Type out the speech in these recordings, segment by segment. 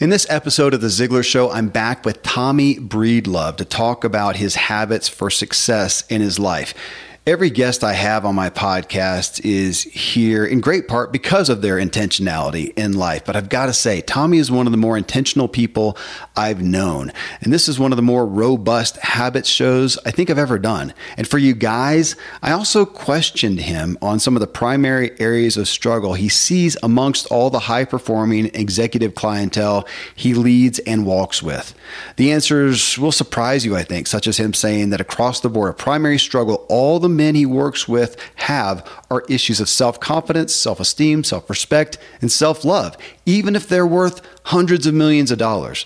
In this episode of The Ziglar Show, I'm back with Tommy Breedlove to talk about his habits for success in his life. Every guest I have on my podcast is here in great part because of their intentionality in life. But I've got to say, Tommy is one of the more intentional people I've known. And this is one of the more robust habits shows I think I've ever done. And for you guys, I also questioned him on some of the primary areas of struggle he sees amongst all the high performing executive clientele he leads and walks with. The answers will surprise you, I think, such as him saying that across the board, a primary struggle all the men he works with have are issues of self confidence, self esteem, self respect, and self love, even if they're worth hundreds of millions of dollars.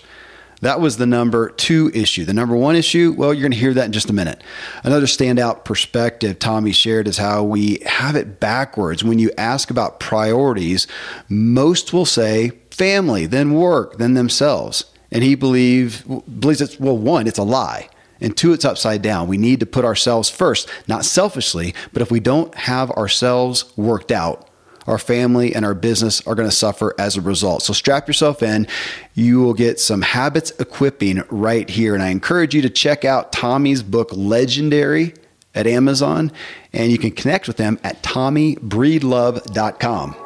That was the number two issue. The number one issue, well, you're going to hear that in just a minute. Another standout perspective Tommy shared is how we have it backwards. When you ask about priorities, most will say family, then work, then themselves. And he believe, believes it's, well, one, it's a lie. And two, it's upside down. We need to put ourselves first, not selfishly, but if we don't have ourselves worked out, our family and our business are going to suffer as a result. So strap yourself in. You will get some habits equipping right here. And I encourage you to check out Tommy's book, Legendary, at Amazon. And you can connect with them at tommybreedlove.com.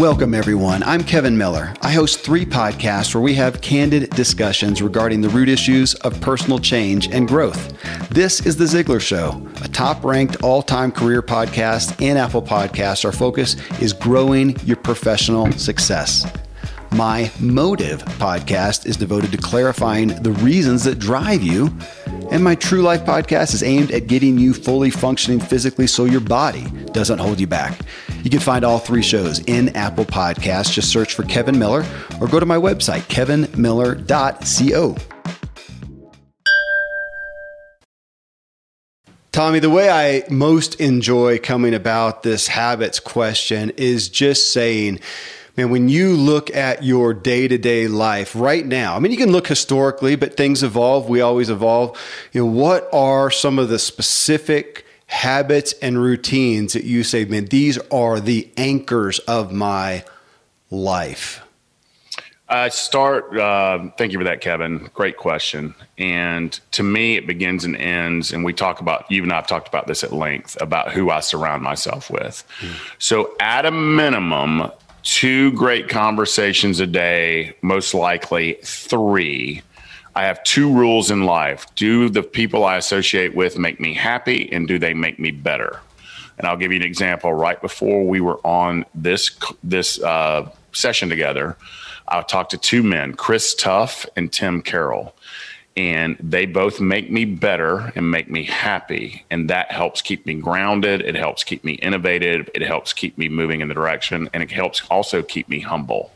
Welcome, everyone. I'm Kevin Miller. I host three podcasts where we have candid discussions regarding the root issues of personal change and growth. This is The Ziglar Show, a top ranked all time career podcast and Apple Podcasts. Our focus is growing your professional success. My Motive podcast is devoted to clarifying the reasons that drive you. And my True Life podcast is aimed at getting you fully functioning physically so your body doesn't hold you back. You can find all three shows in Apple Podcasts. Just search for Kevin Miller or go to my website, kevinmiller.co. Tommy, the way I most enjoy coming about this habits question is just saying, man, when you look at your day to day life right now, I mean, you can look historically, but things evolve. We always evolve. You know, what are some of the specific habits and routines that you say, man, these are the anchors of my life? I start. Uh, thank you for that, Kevin. Great question. And to me, it begins and ends. And we talk about you and I've talked about this at length about who I surround myself with. Mm. So, at a minimum, two great conversations a day, most likely three. I have two rules in life. Do the people I associate with make me happy and do they make me better? And I'll give you an example. Right before we were on this this uh, session together, I talked to two men, Chris Tuff and Tim Carroll and they both make me better and make me happy and that helps keep me grounded it helps keep me innovative it helps keep me moving in the direction and it helps also keep me humble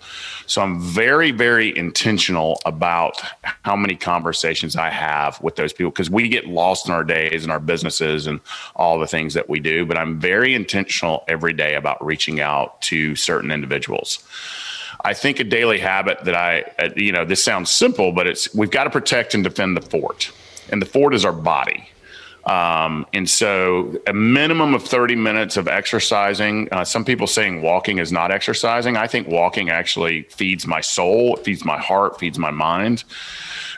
so i'm very very intentional about how many conversations i have with those people because we get lost in our days and our businesses and all the things that we do but i'm very intentional every day about reaching out to certain individuals I think a daily habit that I, uh, you know, this sounds simple, but it's we've got to protect and defend the fort, and the fort is our body. Um, and so, a minimum of 30 minutes of exercising. Uh, some people saying walking is not exercising. I think walking actually feeds my soul, feeds my heart, feeds my mind.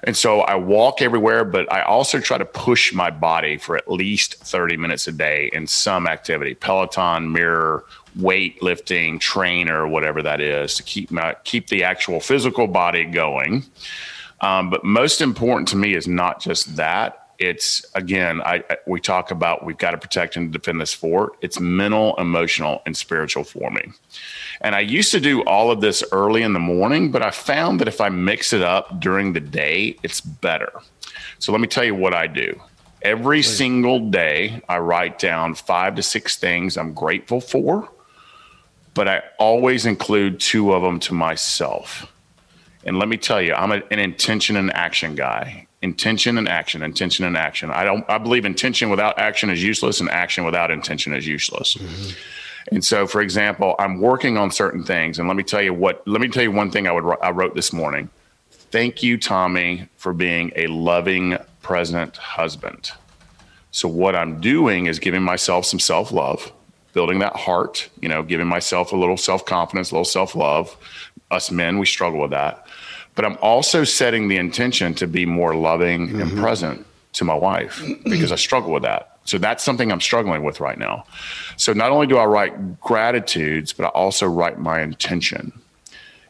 And so, I walk everywhere, but I also try to push my body for at least 30 minutes a day in some activity Peloton, mirror, weightlifting trainer, whatever that is, to keep my keep the actual physical body going. Um, but most important to me is not just that. It's again, I, I, we talk about we've got to protect and defend this fort. It's mental, emotional, and spiritual for me. And I used to do all of this early in the morning, but I found that if I mix it up during the day, it's better. So let me tell you what I do. Every Please. single day, I write down five to six things I'm grateful for but I always include two of them to myself. And let me tell you, I'm an intention and action guy. Intention and action, intention and action. I don't. I believe intention without action is useless, and action without intention is useless. Mm-hmm. And so, for example, I'm working on certain things, and let me tell you what. Let me tell you one thing I would. I wrote this morning. Thank you, Tommy, for being a loving, present husband. So what I'm doing is giving myself some self love building that heart, you know, giving myself a little self confidence, a little self love. Us men, we struggle with that. But I'm also setting the intention to be more loving mm-hmm. and present to my wife because I struggle with that. So that's something I'm struggling with right now. So not only do I write gratitudes, but I also write my intention.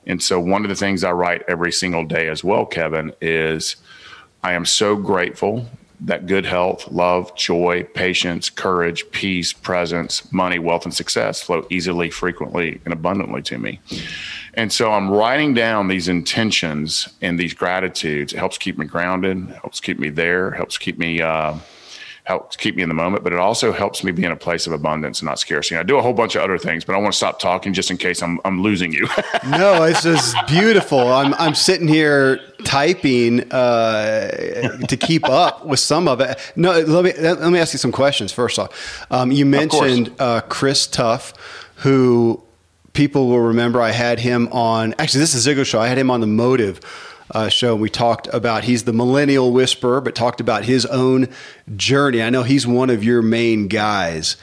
And so one of the things I write every single day as well, Kevin, is I am so grateful that good health, love, joy, patience, courage, peace, presence, money, wealth, and success flow easily, frequently, and abundantly to me. And so I'm writing down these intentions and these gratitudes. It helps keep me grounded, helps keep me there, helps keep me uh, helps keep me in the moment, but it also helps me be in a place of abundance and not scarcity. I do a whole bunch of other things, but I want to stop talking just in case I'm, I'm losing you. no, it's just beautiful. I'm, I'm sitting here typing uh, to keep up with some of it. No, let me, let me ask you some questions first off. Um, you mentioned uh, Chris Tuff, who people will remember I had him on, actually, this is Ziglar Show. I had him on the Motive uh, show. And we talked about he's the millennial whisperer, but talked about his own journey. I know he's one of your main guys,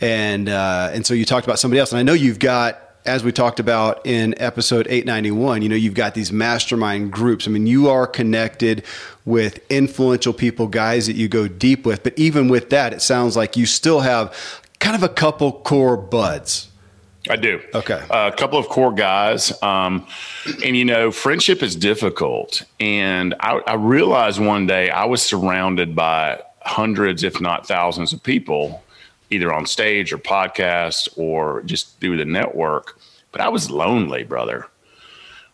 and uh, and so you talked about somebody else, and I know you've got. As we talked about in episode 891, you know, you've got these mastermind groups. I mean, you are connected with influential people, guys that you go deep with. But even with that, it sounds like you still have kind of a couple core buds I do. Okay. Uh, a couple of core guys. Um, and, you know, friendship is difficult. And I, I realized one day I was surrounded by hundreds, if not thousands, of people, either on stage or podcast or just through the network. But I was lonely, brother.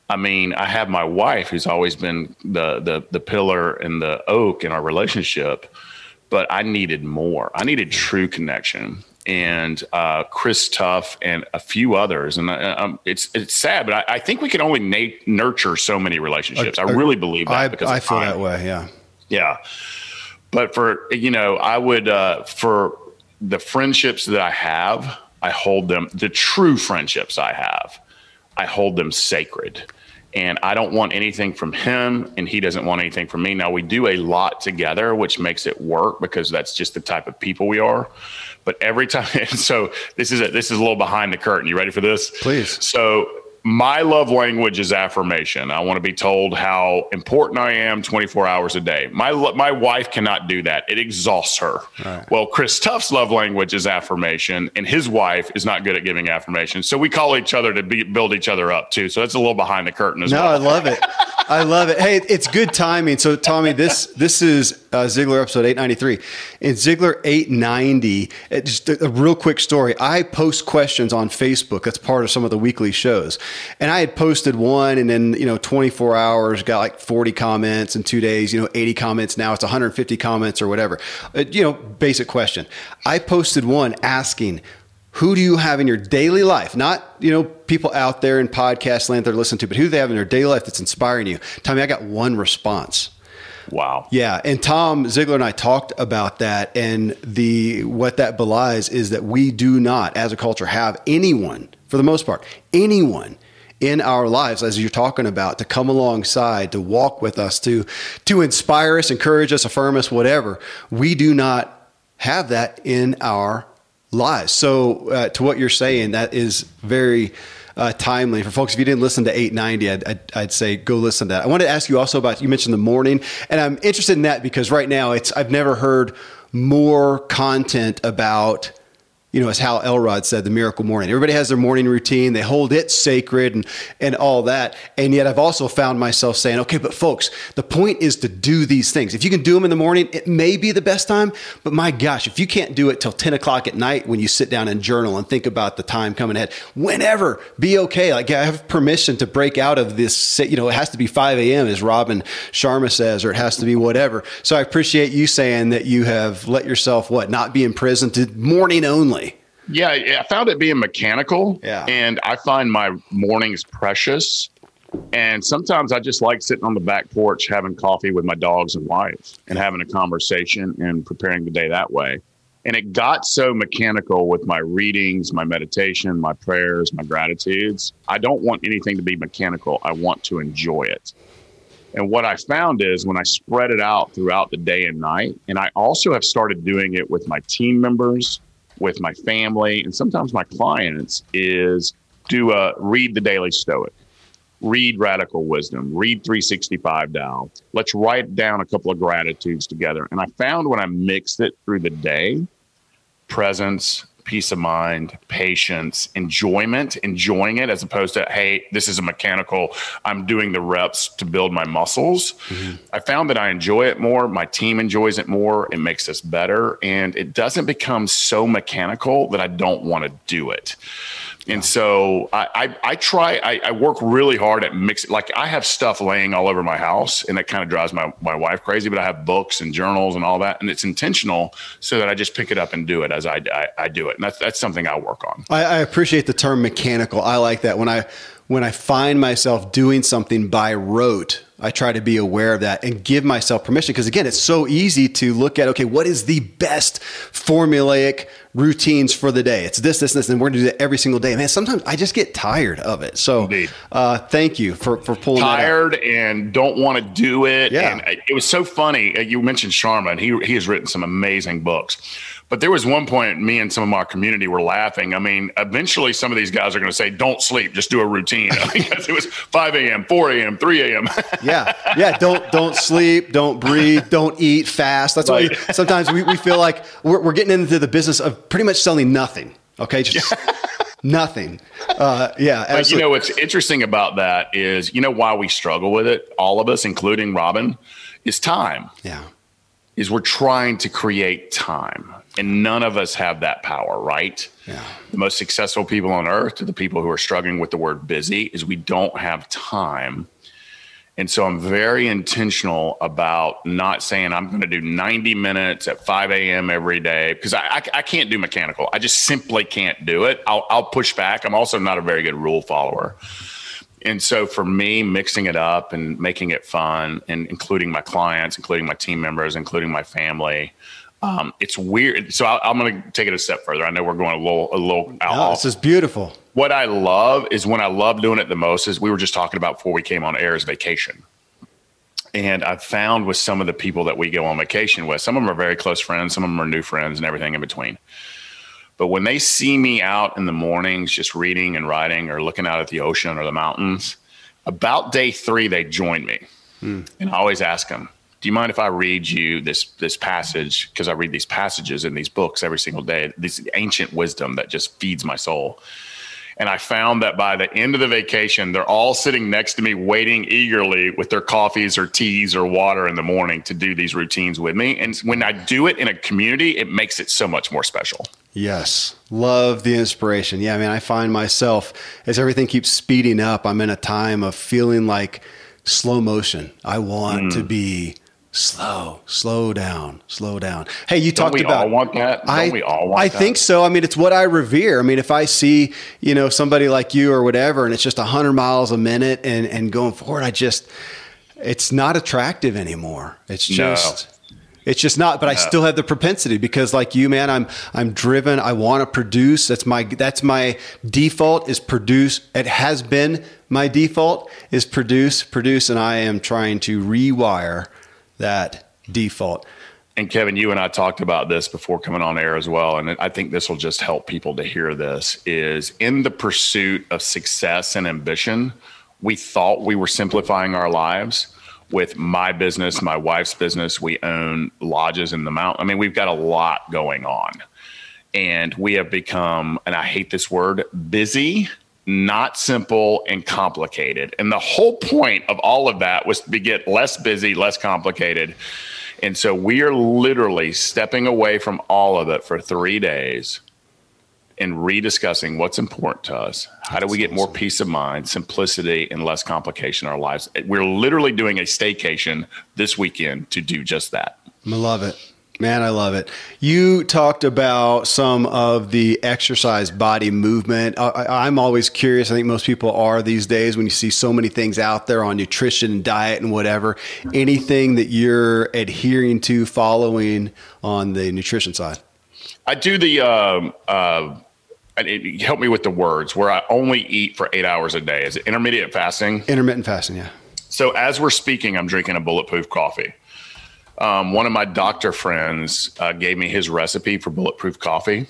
I mean, I have my wife who's always been the the the pillar and the oak in our relationship, but I needed more. I needed true connection and uh, Chris Tuff and a few others. And uh, um, it's it's sad, but I, I, think we can only na- nurture so many relationships. I, I really believe that I, because I feel that way. Yeah, yeah. But for you know, I would uh, for the friendships that I have, I hold them the true friendships I have. I hold them sacred and I don't want anything from him, and he doesn't want anything from me. Now we do a lot together, which makes it work because that's just the type of people we are. But every time, so this is a, this is a little behind the curtain. You ready for this? Please. So my love language is affirmation. I want to be told how important I am 24 hours a day. My my wife cannot do that. It exhausts her. Right. Well, Chris Tuff's love language is affirmation, and his wife is not good at giving affirmation. So we call each other to be, build each other up too. So that's a little behind the curtain as no, well. No, I love it. I love it. Hey, it's good timing. So, Tommy, this this is uh, Ziglar episode 893. In Ziglar 890, just a, a, real quick story. I post questions on Facebook. That's part of some of the weekly shows. And I had posted one, and then, you know, 24 hours, got like 40 comments in two days, you know, 80 comments. Now it's 150 comments or whatever. Uh, you know, basic question. I posted one asking, who do you have in your daily life? Not, you know, people out there in podcast land that are listening to, but who do they have in their daily life that's inspiring you? Tommy, I got one response. Wow. Yeah, and Tom Ziglar and I talked about that, and the what that belies is that we do not, as a culture, have anyone, for the most part, anyone in our lives, as you're talking about, to come alongside, to walk with us, to to inspire us, encourage us, affirm us, whatever. We do not have that in our lives. So, uh, to what you're saying, that is very uh, timely for folks. If you didn't listen to 890, I'd, I'd, I'd, say go listen to that. I wanted to ask you also about you mentioned the morning, and I'm interested in that because right now it's I've never heard more content about you know, as Hal Elrod said, the miracle morning. Everybody has their morning routine. They hold it sacred and, and all that. And yet I've also found myself saying, okay, but folks, the point is to do these things. If you can do them in the morning, it may be the best time. But my gosh, if you can't do it till 10 o'clock at night when you sit down and journal and think about the time coming ahead, whenever, be okay. Like I have permission to break out of this, you know, it has to be 5 a.m. as Robin Sharma says, or it has to be whatever. So I appreciate you saying that you have let yourself, what, not be imprisoned to morning only. Yeah, I found it being mechanical. Yeah. And I find my mornings precious. And sometimes I just like sitting on the back porch having coffee with my dogs and wife and having a conversation and preparing the day that way. And it got so mechanical with my readings, my meditation, my prayers, my gratitudes. I don't want anything to be mechanical. I want to enjoy it. And what I found is when I spread it out throughout the day and night, and I also have started doing it with my team members with my family and sometimes my clients is do a read the Daily Stoic, read Radical Wisdom, read 365 Tao. Let's write down a couple of gratitudes together. And I found when I mixed it through the day, presence, peace of mind, patience, enjoyment, enjoying it as opposed to, hey, this is a mechanical, I'm doing the reps to build my muscles. Mm-hmm. I found that I enjoy it more. My team enjoys it more. It makes us better. And it doesn't become so mechanical that I don't want to do it. And so I, I, I try, I, I, work really hard at mixing. Like I have stuff laying all over my house and that kind of drives my, my wife crazy, but I have books and journals and all that. And it's intentional so that I just pick it up and do it as I, I, I do it. And that's, that's something I work on. I, I appreciate the term mechanical. I like that when I, when I find myself doing something by rote, I try to be aware of that and give myself permission. Because again, it's so easy to look at, okay, what is the best formulaic routines for the day? It's this, this, this, and we're going to do that every single day. Man, sometimes I just get tired of it. So uh, thank you for, for pulling tired and don't want to do it. Yeah. And it was so funny. You mentioned Sharma, and he, he has written some amazing books but there was one point me and some of my community were laughing. I mean, eventually some of these guys are going to say, don't sleep, just do a routine. because it was 5 a.m., 4 a.m., 3 a.m. yeah. Yeah. Don't, don't sleep, don't breathe, don't eat fast. That's right. why sometimes we, we feel like we're, we're getting into the business of pretty much selling nothing. Okay. Just nothing. Uh, yeah. But you know, what's interesting about that is, you know, why we struggle with it, all of us, including Robin, is time. Yeah. Is we're trying to create time and none of us have that power, right? Yeah. The most successful people on earth to the people who are struggling with the word busy is we don't have time. And so I'm very intentional about not saying I'm going to do 90 minutes at 5 a.m. every day because I, I, I, can't do mechanical. I just simply can't do it. I'll, I'll push back. I'm also not a very good rule follower. And so for me, mixing it up and making it fun and including my clients, including my team members, including my family, um, it's weird. So I, am going to take it a step further. I know we're going a little, a little out. No, this is beautiful. What I love is when I love doing it the most is we were just talking about before we came on air is vacation. And I've found with some of the people that we go on vacation with, some of them are very close friends, some of them are new friends, and everything in between. But when they see me out in the mornings, just reading and writing or looking out at the ocean or the mountains, about day three, they join me. Hmm. And I always ask them, do you mind if I read you this this passage? Because I read these passages in these books every single day. This ancient wisdom that just feeds my soul. And I found that by the end of the vacation, they're all sitting next to me, waiting eagerly with their coffees or teas or water in the morning to do these routines with me. And when I do it in a community, it makes it so much more special. Yes. Love the inspiration. Yeah. I mean, I find myself as everything keeps speeding up, I'm in a time of feeling like slow motion. I want mm. to be slow, slow down, slow down. Hey, you Don't talked about. All want that? Don't I, we all want I that? think so. I mean, it's what I revere. I mean, if I see you know somebody like you or whatever, and it's just hundred miles a minute and and going forward, I just it's not attractive anymore. It's just. It's just not, but I still have the propensity because like you, man, I'm, I'm driven. I want to produce. That's my, that's my default is produce. It has been my default is produce, produce. And I am trying to rewire that default. And Kevin, you and I talked about this before coming on air as well. And I think this will just help people to hear this is in the pursuit of success and ambition, we thought we were simplifying our lives with my business, my wife's business. We own lodges in the mountain. I mean, we've got a lot going on. And we have become, and I hate this word, busy not simple and complicated. And the whole point of all of that was to get less busy, less complicated. And so we are literally stepping away from all of it for three days and rediscussing what's important to us. How do we get more peace of mind, simplicity, and less complication in our lives? We're literally doing a staycation this weekend to do just that. I love it. Man, I love it. You talked about some of the exercise body movement. I, am always curious. I think most people are these days when you see so many things out there on nutrition and diet and whatever. Anything that you're adhering to, following on the nutrition side? I do the. Um, uh, help me with the words where I only eat for eight hours a day. Is it intermediate fasting? Intermittent fasting, yeah. So as we're speaking, I'm drinking a bulletproof coffee Um, one of my doctor friends uh, gave me his recipe for bulletproof coffee,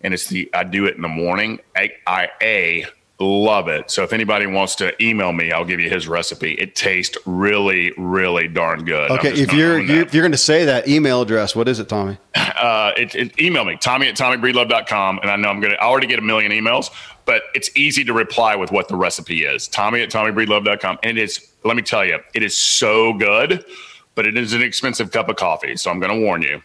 and it's the I do it in the morning. I, I a love it. So if anybody wants to email me, I'll give you his recipe. It tastes really, really darn good. Okay, if you're, you're if you're going to say that email address, what is it, Tommy? Uh, it, it, email me, Tommy at TommyBreedlove.com, and I know I'm going to. I already get a million emails, but it's easy to reply with what the recipe is. Tommy at TommyBreedlove.com, and it's let me tell you, it is so good, but it is an expensive cup of coffee. So I'm going to warn you.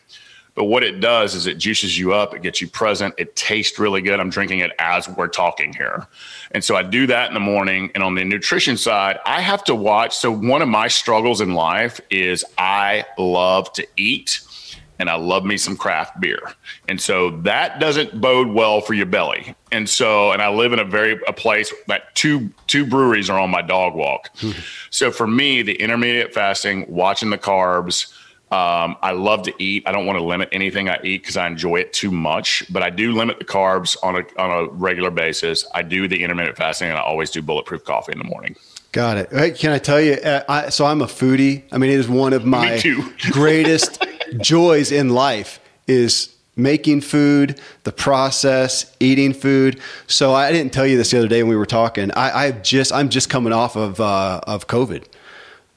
But what it does is it juices you up, it gets you present, it tastes really good. I'm drinking it as we're talking here. And so I do that in the morning. And on the nutrition side, I have to watch. So one of my struggles in life is I love to eat and I love me some craft beer. And so that doesn't bode well for your belly. And so, and I live in a very a place that two two breweries are on my dog walk. Hmm. so for me, the intermediate fasting, watching the carbs, um, I love to eat. I don't want to limit anything I eat because I enjoy it too much, but I do limit the carbs on a, on a regular basis. I do the intermittent fasting and I always do bulletproof coffee in the morning. Got it. Hey, can I tell you? Uh, I, so I'm a foodie. I mean, it is one of my greatest joys in life is making food, the process, eating food. So I didn't tell you this the other day when we were talking. I, I just I'm just coming off of uh, of COVID.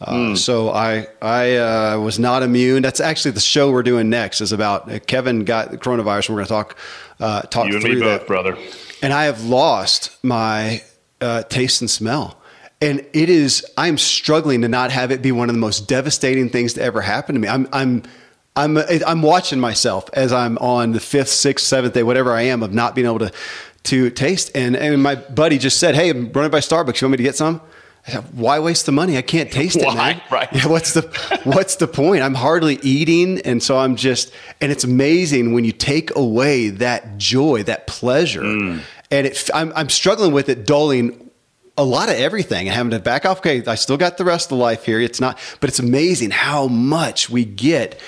Uh, mm. So I I uh, was not immune. That's actually the show we're doing next is about uh, Kevin got the coronavirus. And we're going to talk uh, talk you through both, that, brother. And I have lost my uh, taste and smell. And it is I'm struggling to not have it be one of the most devastating things to ever happen to me. I'm I'm I'm I'm watching myself as I'm on the fifth, sixth, seventh day, whatever I am, of not being able to to taste. And and my buddy just said, "Hey, I'm running by Starbucks. You want me to get some?" Why waste the money? I can't taste it, man. Right. Yeah, what's the what's the point? I'm hardly eating, and so I'm just. And it's amazing when you take away that joy, that pleasure, mm. and it. I'm, I'm struggling with it, dulling a lot of everything and having to back off. Okay, I still got the rest of the life here. It's not, but it's amazing how much we get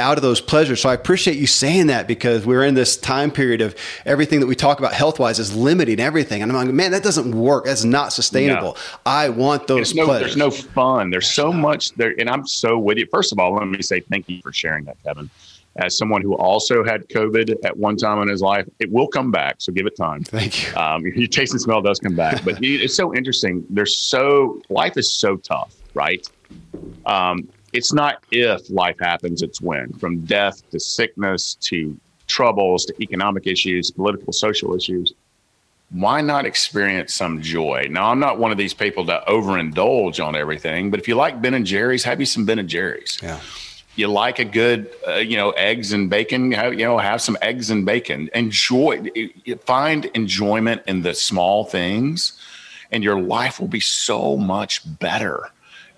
out of those pleasures. So I appreciate you saying that because we're in this time period of everything that we talk about health wise is limiting everything. And I'm like, man, that doesn't work. That's not sustainable. No. I want those no, There's no fun. There's so much there. And I'm so with you. First of all, let me say thank you for sharing that, Kevin. As someone who also had COVID at one time in his life, it will come back. So give it time. Thank you. Um, your taste and smell does come back. But it's so interesting. There's so, life is so tough, right? Um, it's not if life happens, it's when. From death to sickness to troubles to economic issues, political, social issues. Why not experience some joy? Now, I'm not one of these people that overindulge on everything, but if you like Ben and Jerry's, have you some Ben and Jerry's. Yeah. You like a good, uh, you know, eggs and bacon. Have, you know, have some eggs and bacon. Enjoy. Find enjoyment in the small things, and your life will be so much better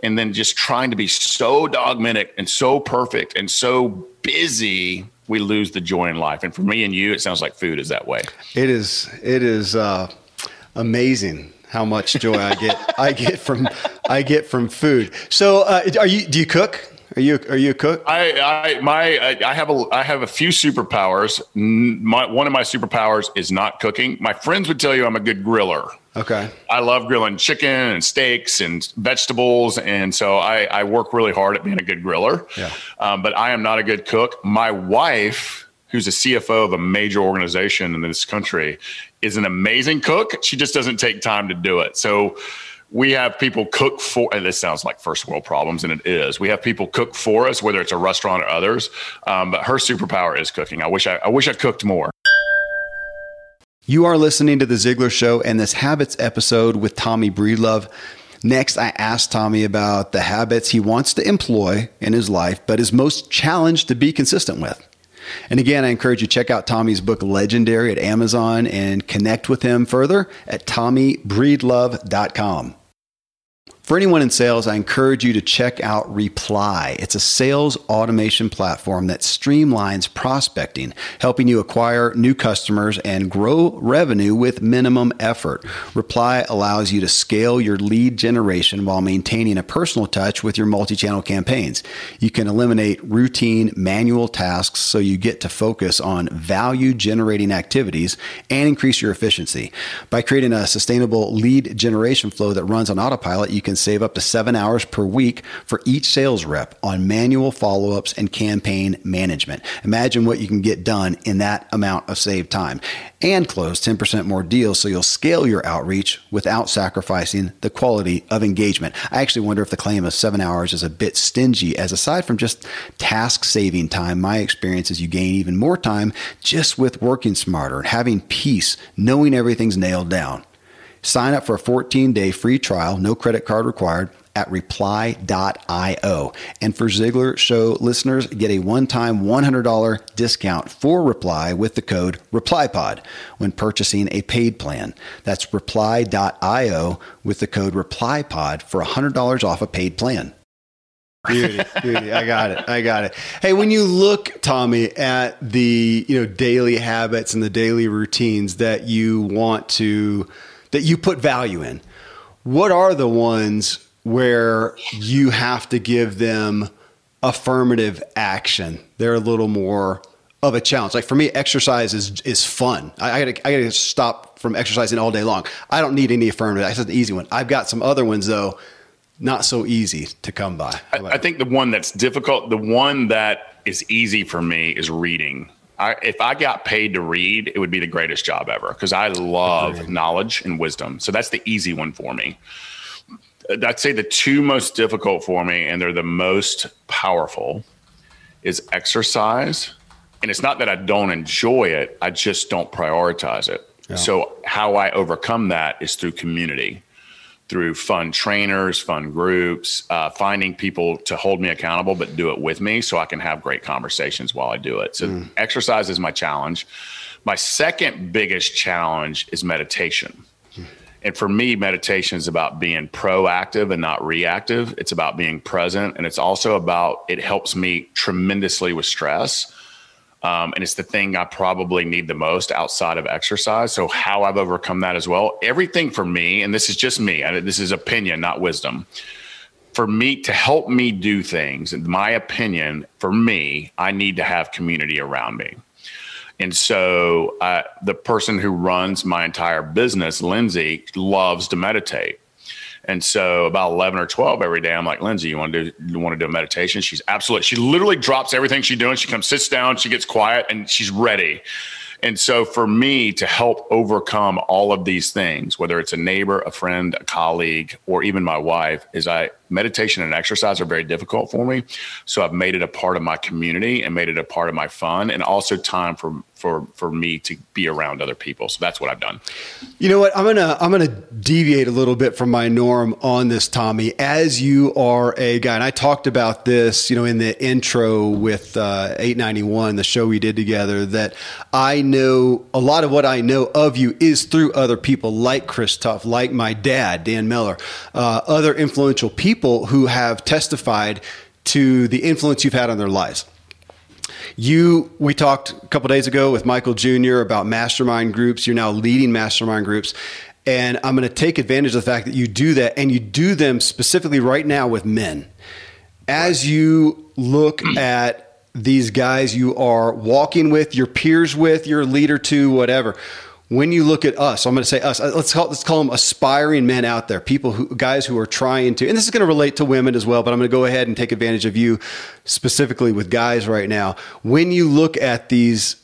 and then just trying to be so dogmatic and so perfect and so busy we lose the joy in life. And for me and you it sounds like food is that way. It is it is uh, amazing how much joy i get i get from i get from food. So uh, are you do you cook are you are you a cook? I I my I have a I have a few superpowers. My, one of my superpowers is not cooking. My friends would tell you I'm a good griller. Okay. I love grilling chicken and steaks and vegetables, and so I, I work really hard at being a good griller. Yeah. Um, but I am not a good cook. My wife, who's a CFO of a major organization in this country, is an amazing cook. She just doesn't take time to do it. So we have people cook for and this sounds like first world problems and it is. We have people cook for us whether it's a restaurant or others um, but her superpower is cooking. I wish I, I wish i cooked more. You are listening to the ziglar show and this habits episode with tommy breedlove. Next i asked tommy about the habits he wants to employ in his life but is most challenged to be consistent with. And again, I encourage you to check out Tommy's book Legendary at Amazon and connect with him further at tommybreedlove.com. For anyone in sales, I encourage you to check out Reply. It's a sales automation platform that streamlines prospecting, helping you acquire new customers and grow revenue with minimum effort. Reply allows you to scale your lead generation while maintaining a personal touch with your multi channel campaigns. You can eliminate routine manual tasks so you get to focus on value generating activities and increase your efficiency. By creating a sustainable lead generation flow that runs on autopilot, you can can save up to seven hours per week for each sales rep on manual follow ups and campaign management. Imagine what you can get done in that amount of saved time and close 10% more deals so you'll scale your outreach without sacrificing the quality of engagement. I actually wonder if the claim of seven hours is a bit stingy, as aside from just task saving time, my experience is you gain even more time just with working smarter and having peace, knowing everything's nailed down. Sign up for a 14 day free trial, no credit card required at reply.io. And for Ziglar Show listeners, get a one time $100 discount for Reply with the code ReplyPod when purchasing a paid plan. That's reply.io with the code ReplyPod for $100 off a paid plan. Beauty, beauty. I got it. I got it. Hey, when you look, Tommy, at the you know daily habits and the daily routines that you want to that you put value in, what are the ones where you have to give them affirmative action. They're a little more of a challenge. Like for me, exercise is is fun. I, I gotta I gotta stop from exercising all day long. I don't need any affirmative. That's the easy one. I've got some other ones though, not so easy to come by. I, I think the one that's difficult, the one that is easy for me is reading. I, if I got paid to read, it would be the greatest job ever because I love Agreed. knowledge and wisdom. So that's the easy one for me. Uh, I'd say the two most difficult for me, and they're the most powerful, is exercise. And it's not that I don't enjoy it, I just don't prioritize it. Yeah. So, how I overcome that is through community, through fun trainers, fun groups, uh, finding people to hold me accountable, but do it with me so I can have great conversations while I do it. So, mm. exercise is my challenge. My second biggest challenge is meditation. And for me, meditation is about being proactive and not reactive. It's about being present. And it's also about, it helps me tremendously with stress. Um, and it's the thing I probably need the most outside of exercise. So, how I've overcome that as well. Everything for me, and this is just me, and this is opinion, not wisdom. For me to help me do things, in my opinion, for me, I need to have community around me. And so uh, the person who runs my entire business, Lindsay, loves to meditate. And so about 11 or 12 every day, I'm like, Lindsay, you want to do, want to do a meditation? She's absolutely, she literally drops everything she's doing. She comes, sits down, she gets quiet and she's ready. And so for me to help overcome all of these things, whether it's a neighbor, a friend, a colleague, or even my wife, is I meditation and exercise are very difficult for me. So I've made it a part of my community and made it a part of my fun and also time for for for me to be around other people. So that's what I've done. You know what? I'm gonna I'm gonna deviate a little bit from my norm on this, Tommy. As you are a guy, and I talked about this, you know, in the intro with uh, 891, the show we did together. That I know a lot of what I know of you is through other people like Chris Tuff, like my dad, Dan Miller, uh, other influential people who have testified to the influence you've had on their lives. You, we talked a couple days ago with Michael Jr. about mastermind groups. You're now leading mastermind groups. And I'm going to take advantage of the fact that you do that and you do them specifically right now with men. As you look at these guys you are walking with, your peers with, your leader to, whatever, when you look at us, I'm going to say us. Uh, let's call let's call them aspiring men out there, people who guys who are trying to, and this is going to relate to women as well. But I'm going to go ahead and take advantage of you specifically with guys right now. When you look at these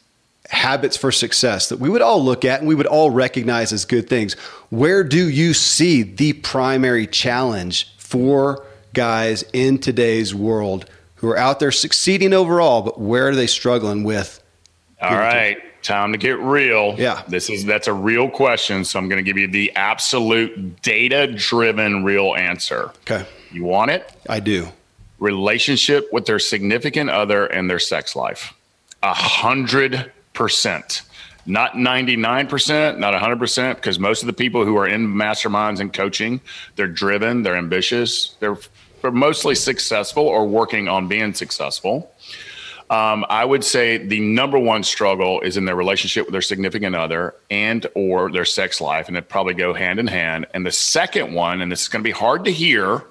habits for success that we would all look at and we would all recognize as good things, where do you see the primary challenge for guys in today's world who are out there succeeding overall, but where are they struggling with? All right time to get real. Yeah. This is that's a real question. So I'm going to give you the absolute data driven real answer. Okay. You want it? I do. Relationship with their significant other and their sex life. A hundred percent. Not 99%, not 100%, because most of the people who are in masterminds and coaching, they're driven, they're ambitious, they're, they're mostly successful or working on being successful. Um, I would say the number one struggle is in their relationship with their significant other and or their sex life, and it probably go hand in hand. And the second one, and this is going to be hard to hear,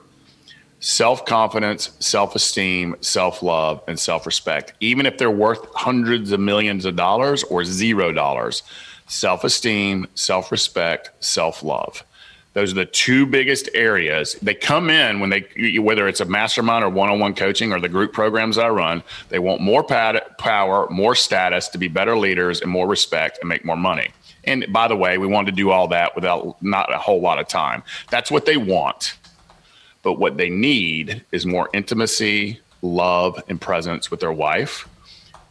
self confidence, self esteem, self love, and self respect. Even if they're worth hundreds of millions of dollars or zero dollars, self esteem, self respect, self love Those are the two biggest areas. They come in when they, whether it's a mastermind or one on one coaching or the group programs I run, they want more power, more status to be better leaders and more respect and make more money. And by the way, we wanted to do all that without not a whole lot of time. That's what they want. But what they need is more intimacy, love, and presence with their wife.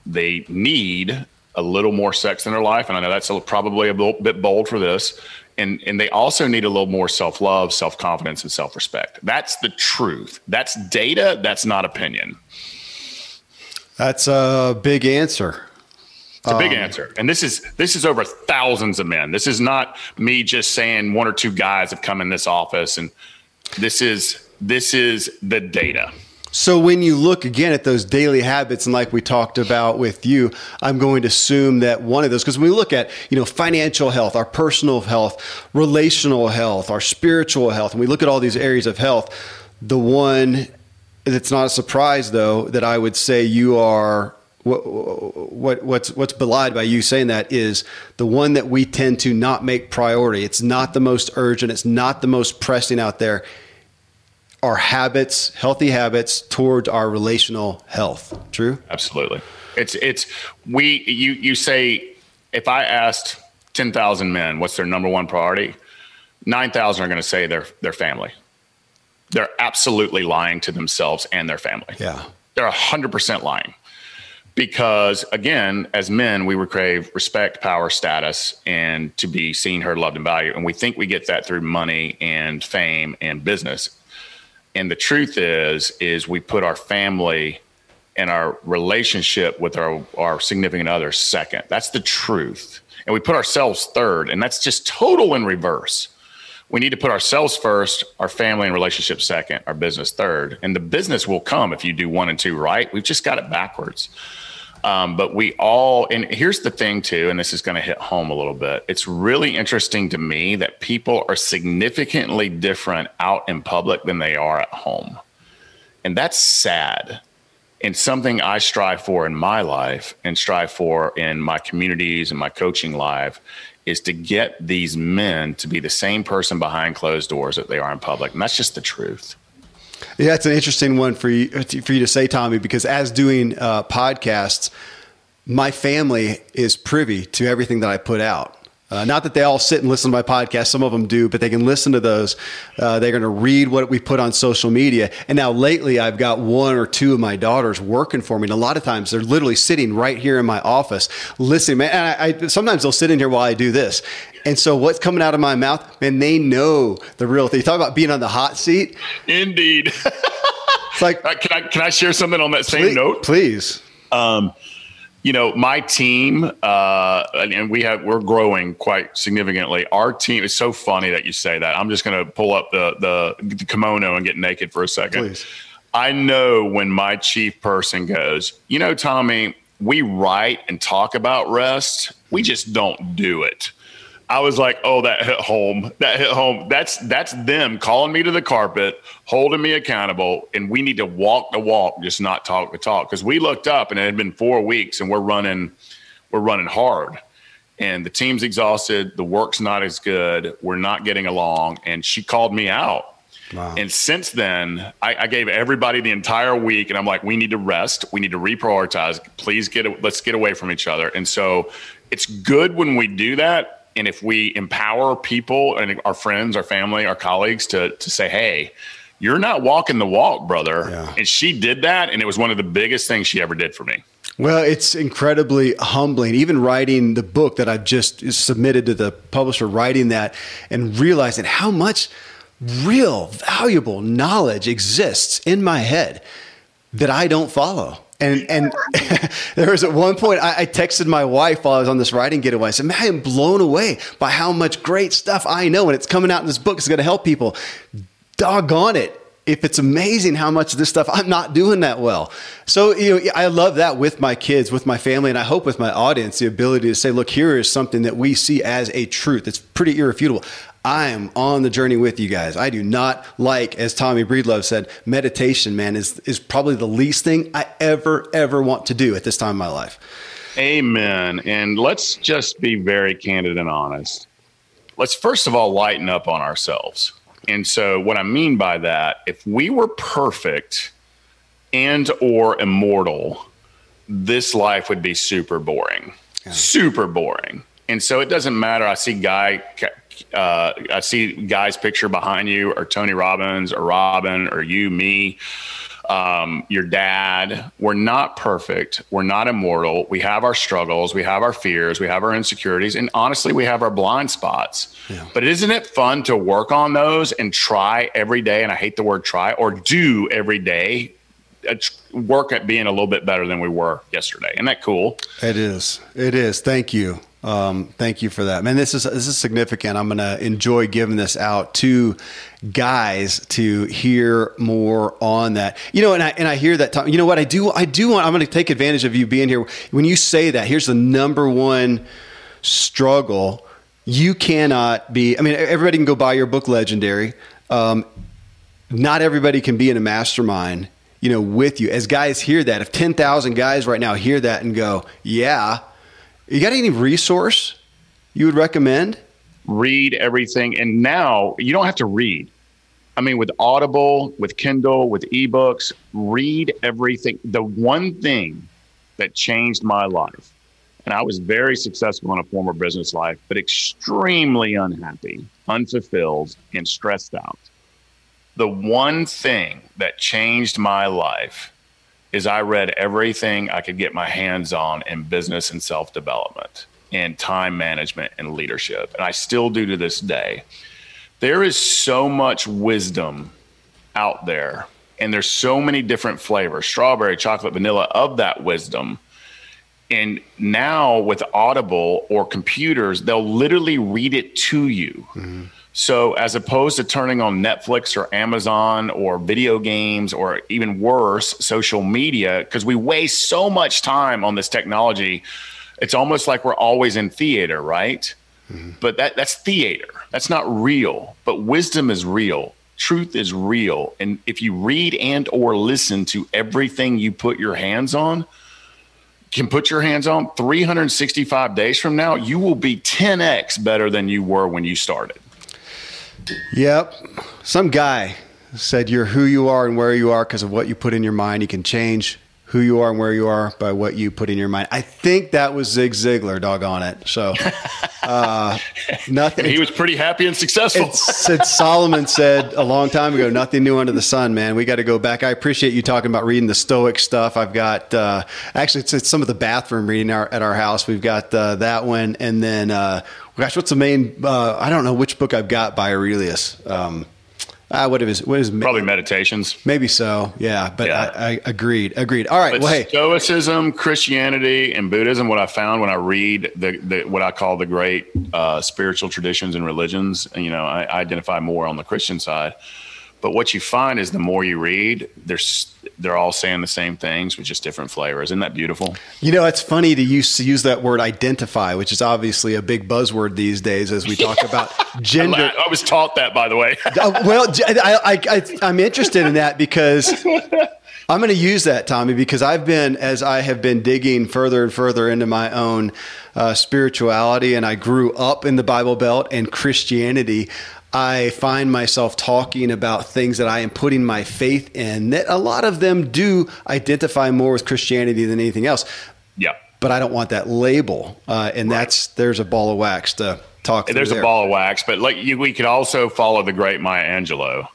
They need a little more sex in their life. And I know that's probably a little bit bold for this. And, and they also need a little more self love, self confidence, and self respect. That's the truth. That's data. That's not opinion. That's a big answer. It's a big um, answer. And this is this is over thousands of men. This is not me just saying one or two guys have come in this office and this is this is the data. So when you look again at those daily habits and like we talked about with you, I'm going to assume that one of those because when we look at, you know, financial health, our personal health, relational health, our spiritual health, and we look at all these areas of health, the one that's not a surprise though that I would say you are what, what, what's what's belied by you saying that is the one that we tend to not make priority. It's not the most urgent. It's not the most pressing out there. Our habits, healthy habits towards our relational health. True. Absolutely. It's it's we you you say if I asked ten thousand men what's their number one priority, nine thousand are going to say their their family. They're absolutely lying to themselves and their family. Yeah. They're hundred percent lying because again as men we crave respect power status and to be seen heard loved and valued and we think we get that through money and fame and business and the truth is is we put our family and our relationship with our, our significant other second that's the truth and we put ourselves third and that's just total in reverse we need to put ourselves first, our family and relationship second, our business third. And the business will come if you do one and two right. We've just got it backwards. Um, but we all, and here's the thing too, and this is going to hit home a little bit. It's really interesting to me that people are significantly different out in public than they are at home. And that's sad. And something I strive for in my life and strive for in my communities and my coaching life is to get these men to be the same person behind closed doors that they are in public. And that's just the truth. Yeah, it's an interesting one for you for you to say, Tommy, because as doing uh, podcasts, my family is privy to everything that I put out. Uh, not that they all sit and listen to my podcast. Some of them do, but they can listen to those. Uh, they're going to read what we put on social media. And now lately, I've got one or two of my daughters working for me. And a lot of times, they're literally sitting right here in my office listening. Man, and I, I, sometimes they'll sit in here while I do this. And so, what's coming out of my mouth, man, they know the real thing. You talk about being on the hot seat. Indeed. it's like, uh, can I can I share something on that same please, note? Please. Um, you know, my team, uh, and we have we're growing quite significantly. Our team is so funny that you say that. I'm just going to pull up the, the, the kimono and get naked for a second. Please. I know when my chief person goes, you know, Tommy, we write and talk about rest, we just don't do it. I was like, oh, that hit home. That hit home. That's that's them calling me to the carpet, holding me accountable, and we need to walk the walk, just not talk the talk. Because we looked up and it had been four weeks, and we're running, we're running hard, and the team's exhausted. The work's not as good. We're not getting along, and she called me out. Wow. And since then, I, I, gave everybody the entire week, and I'm like, we need to rest. We need to reprioritize. Please get let's get away from each other. And so, it's good when we do that and if we empower people and our friends, our family, our colleagues to to say, "Hey, you're not walking the walk, brother," yeah. and she did that, and it was one of the biggest things she ever did for me. Well, it's incredibly humbling. Even writing the book that I've just submitted to the publisher, writing that and realizing how much real valuable knowledge exists in my head that I don't follow. And and there was at one point I, I, texted my wife while I was on this writing getaway. I said, "Man, I am blown away by how much great stuff I know, and it's coming out in this book. It's going to help people. Doggone it! If it's amazing how much of this stuff I'm not doing that well. So you know, I love that with my kids, with my family, and I hope with my audience, the ability to say, "Look, here is something that we see as a truth. It's pretty irrefutable." I am on the journey with you guys. I do not like, as Tommy Breedlove said, meditation, man, is, is probably the least thing I ever, ever want to do at this time in my life. Amen. And let's just be very candid and honest. let's first of all lighten up on ourselves. And so what I mean by that, if we were perfect and or immortal, this life would be super boring. Yeah. Super boring. And so it doesn't matter. I see guy uh, I see guy's picture behind you, or Tony Robbins, or Robin, or you, me um, your dad. We're not perfect. We're not immortal. We have our struggles. We have our fears. We have our insecurities. And honestly, we have our blind spots. Yeah. But isn't it fun to work on those and try every day? And I hate the word try or do every day. Uh, work at being a little bit better than we were yesterday. Isn't that cool? It is. It is. Thank you. Um, thank you for that, man. This is this is significant. I'm to enjoy giving this out to guys to hear more on that. You know, and I and I hear that. Talk, you know what I do? I do want. I'm to take advantage of you being here. When you say that, here's the number one struggle. You cannot be. I mean, everybody can go buy your book, Legendary. Um, not everybody can be in a mastermind. You know, with you as guys hear that. If ten thousand guys right now hear that and go, yeah you got any resource you would recommend? Read everything. And now you don't have to read. I mean, with Audible, with Kindle, with ebooks, read everything. The one thing that changed my life, and I was very successful in a former business life, but extremely unhappy, unfulfilled, and stressed out. The one thing that changed my life is I read everything I could get my hands on in business and self development and time management and leadership. And I still do to this day. There is so much wisdom out there, and there's so many different flavors strawberry, chocolate, vanilla of that wisdom. And now with Audible or computers, they'll literally read it to you. Mm-hmm. So, as opposed to turning on Netflix or Amazon or video games or even worse, social media, because we waste so much time on this technology, it's almost like we're always in theater, right? Mm-hmm. But that, that's theater. That's not real. But wisdom is real. Truth is real. And if you read and or listen to everything you put your hands on, can put your hands on 365 days from now, you will be 10x better than you were when you started. Yep. Some guy said you're who you are and where you are because of what you put in your mind. You can change who you are and where you are by what you put in your mind. I think that was Zig Ziglar, doggone it. So, uh, nothing. he was pretty happy and successful. said Solomon said a long time ago, nothing new under the sun, man. We got to go back. I appreciate you talking about reading the Stoic stuff. I've got, uh, actually, it's, it's, some of the bathroom reading our, at our house. We've got uh, that one. And then, uh, gosh, what's the main, uh, I don't know which book I've got by Aurelius. Um, uh, what is what is probably meditations? Maybe so. Yeah, but yeah. I, I, agreed. Agreed. All right. But well, hey. Stoicism, Christianity, and Buddhism. What I found when I read the, the what I call the great uh, spiritual traditions and religions, and you know, I, I identify more on the Christian side. But what you find is the more you read, there's they're all saying the same things with just different flavors. Isn't that beautiful? You know, it's funny to use to use that word identify, which is obviously a big buzzword these days as we talk about gender. I, I was taught that, by the way. uh, well, I, I, I'm interested in that because I'm going to use that, Tommy, because I've been, as I have been digging further and further into my own uh, spirituality, and I grew up in the Bible Belt and Christianity. I find myself talking about things that I am putting my faith in that a lot of them do identify more with Christianity than anything else. Yeah. But I don't want that label. Uh, and right. that's, there's a ball of wax to talk There's there. a ball of wax, but like you, we could also follow the great Maya Angelou.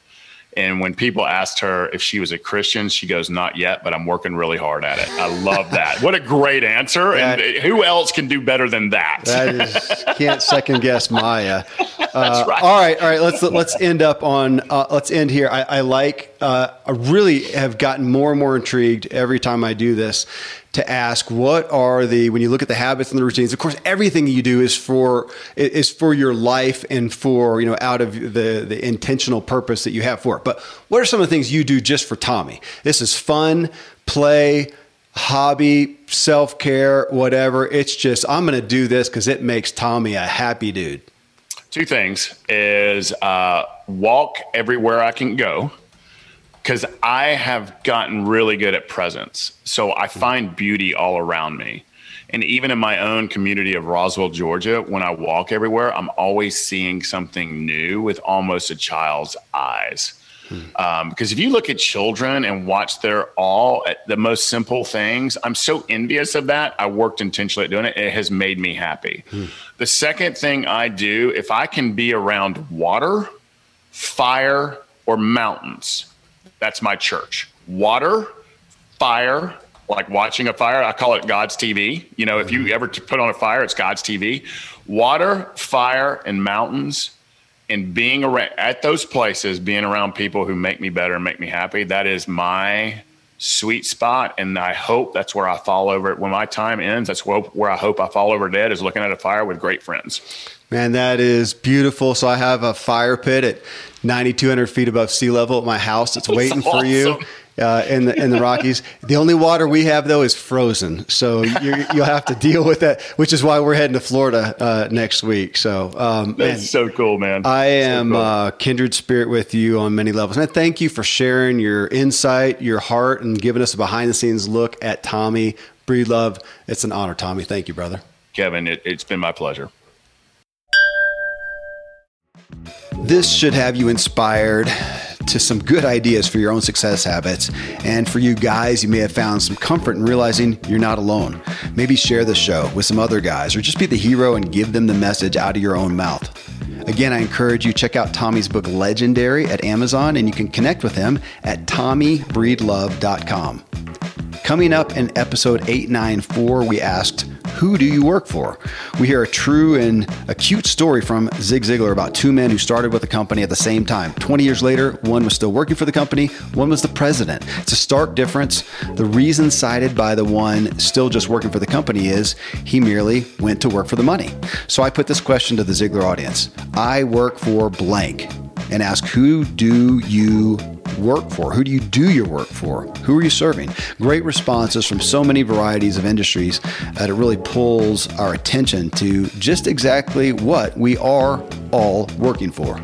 And when people asked her if she was a Christian, she goes, "Not yet, but I'm working really hard at it." I love that. what a great answer! That, and who else can do better than that? That is can't second guess Maya. Uh, right. All right, all right. Let's let's end up on. Uh, let's end here. I, I like. Uh, I really have gotten more and more intrigued every time I do this to ask what are the when you look at the habits and the routines of course everything you do is for is for your life and for you know out of the the intentional purpose that you have for it. But what are some of the things you do just for tommy? This is fun play hobby self-care whatever. It's just i'm going to do this because it makes tommy a happy dude. Two things is uh, walk everywhere i can go because I have gotten really good at presence. So I find beauty all around me. And even in my own community of Roswell, Georgia, when I walk everywhere, I'm always seeing something new with almost a child's eyes. Um, because if you look at children and watch their all at the most simple things, I'm so envious of that. I worked intentionally at doing it. It has made me happy. Hmm. The second thing I do, if I can be around water, fire, or mountains, that's my church. Water, fire, like watching a fire. I call it God's TV. You know, if you hmm. ever put on a fire, it's God's TV. Water, fire, and mountains and being around at those places, being around people who make me better and make me happy, that is my sweet spot. And I hope that's where I fall over. When my time ends, that's where, where I hope I fall over dead is looking at a fire with great friends. Man, that is beautiful. So I have a fire pit at 9,200 feet above sea level at my house. It's waiting awesome. for you uh, in the in the Rockies. the only water we have though is frozen, so you will have to deal with that. Which is why we're heading to Florida uh, next week. So um, that's man, so cool, man. I am so cool. uh, kindred spirit with you on many levels, and I thank you for sharing your insight, your heart, and giving us a behind the scenes look at Tommy Breedlove. It's an honor, Tommy. Thank you, brother. Kevin, it, it's been my pleasure. This should have you inspired to some good ideas for your own success habits. And for you guys, you may have found some comfort in realizing you're not alone. Maybe share the show with some other guys or just be the hero and give them the message out of your own mouth. Again, I encourage you check out Tommy's book Legendary at Amazon and you can connect with him at tommybreedlove.com. Coming up in episode 894, we asked, Who do you work for? We hear a true and acute story from Zig Ziglar about two men who started with the company at the same time. 20 years later, one was still working for the company, one was the president. It's a stark difference. The reason cited by the one still just working for the company is he merely went to work for the money. So I put this question to the Ziglar audience I work for blank and ask, Who do you work for? Who do you do your work for? Who are you serving? Great responses from so many varieties of industries uh, that it really pulls our attention to just exactly what we are all working for.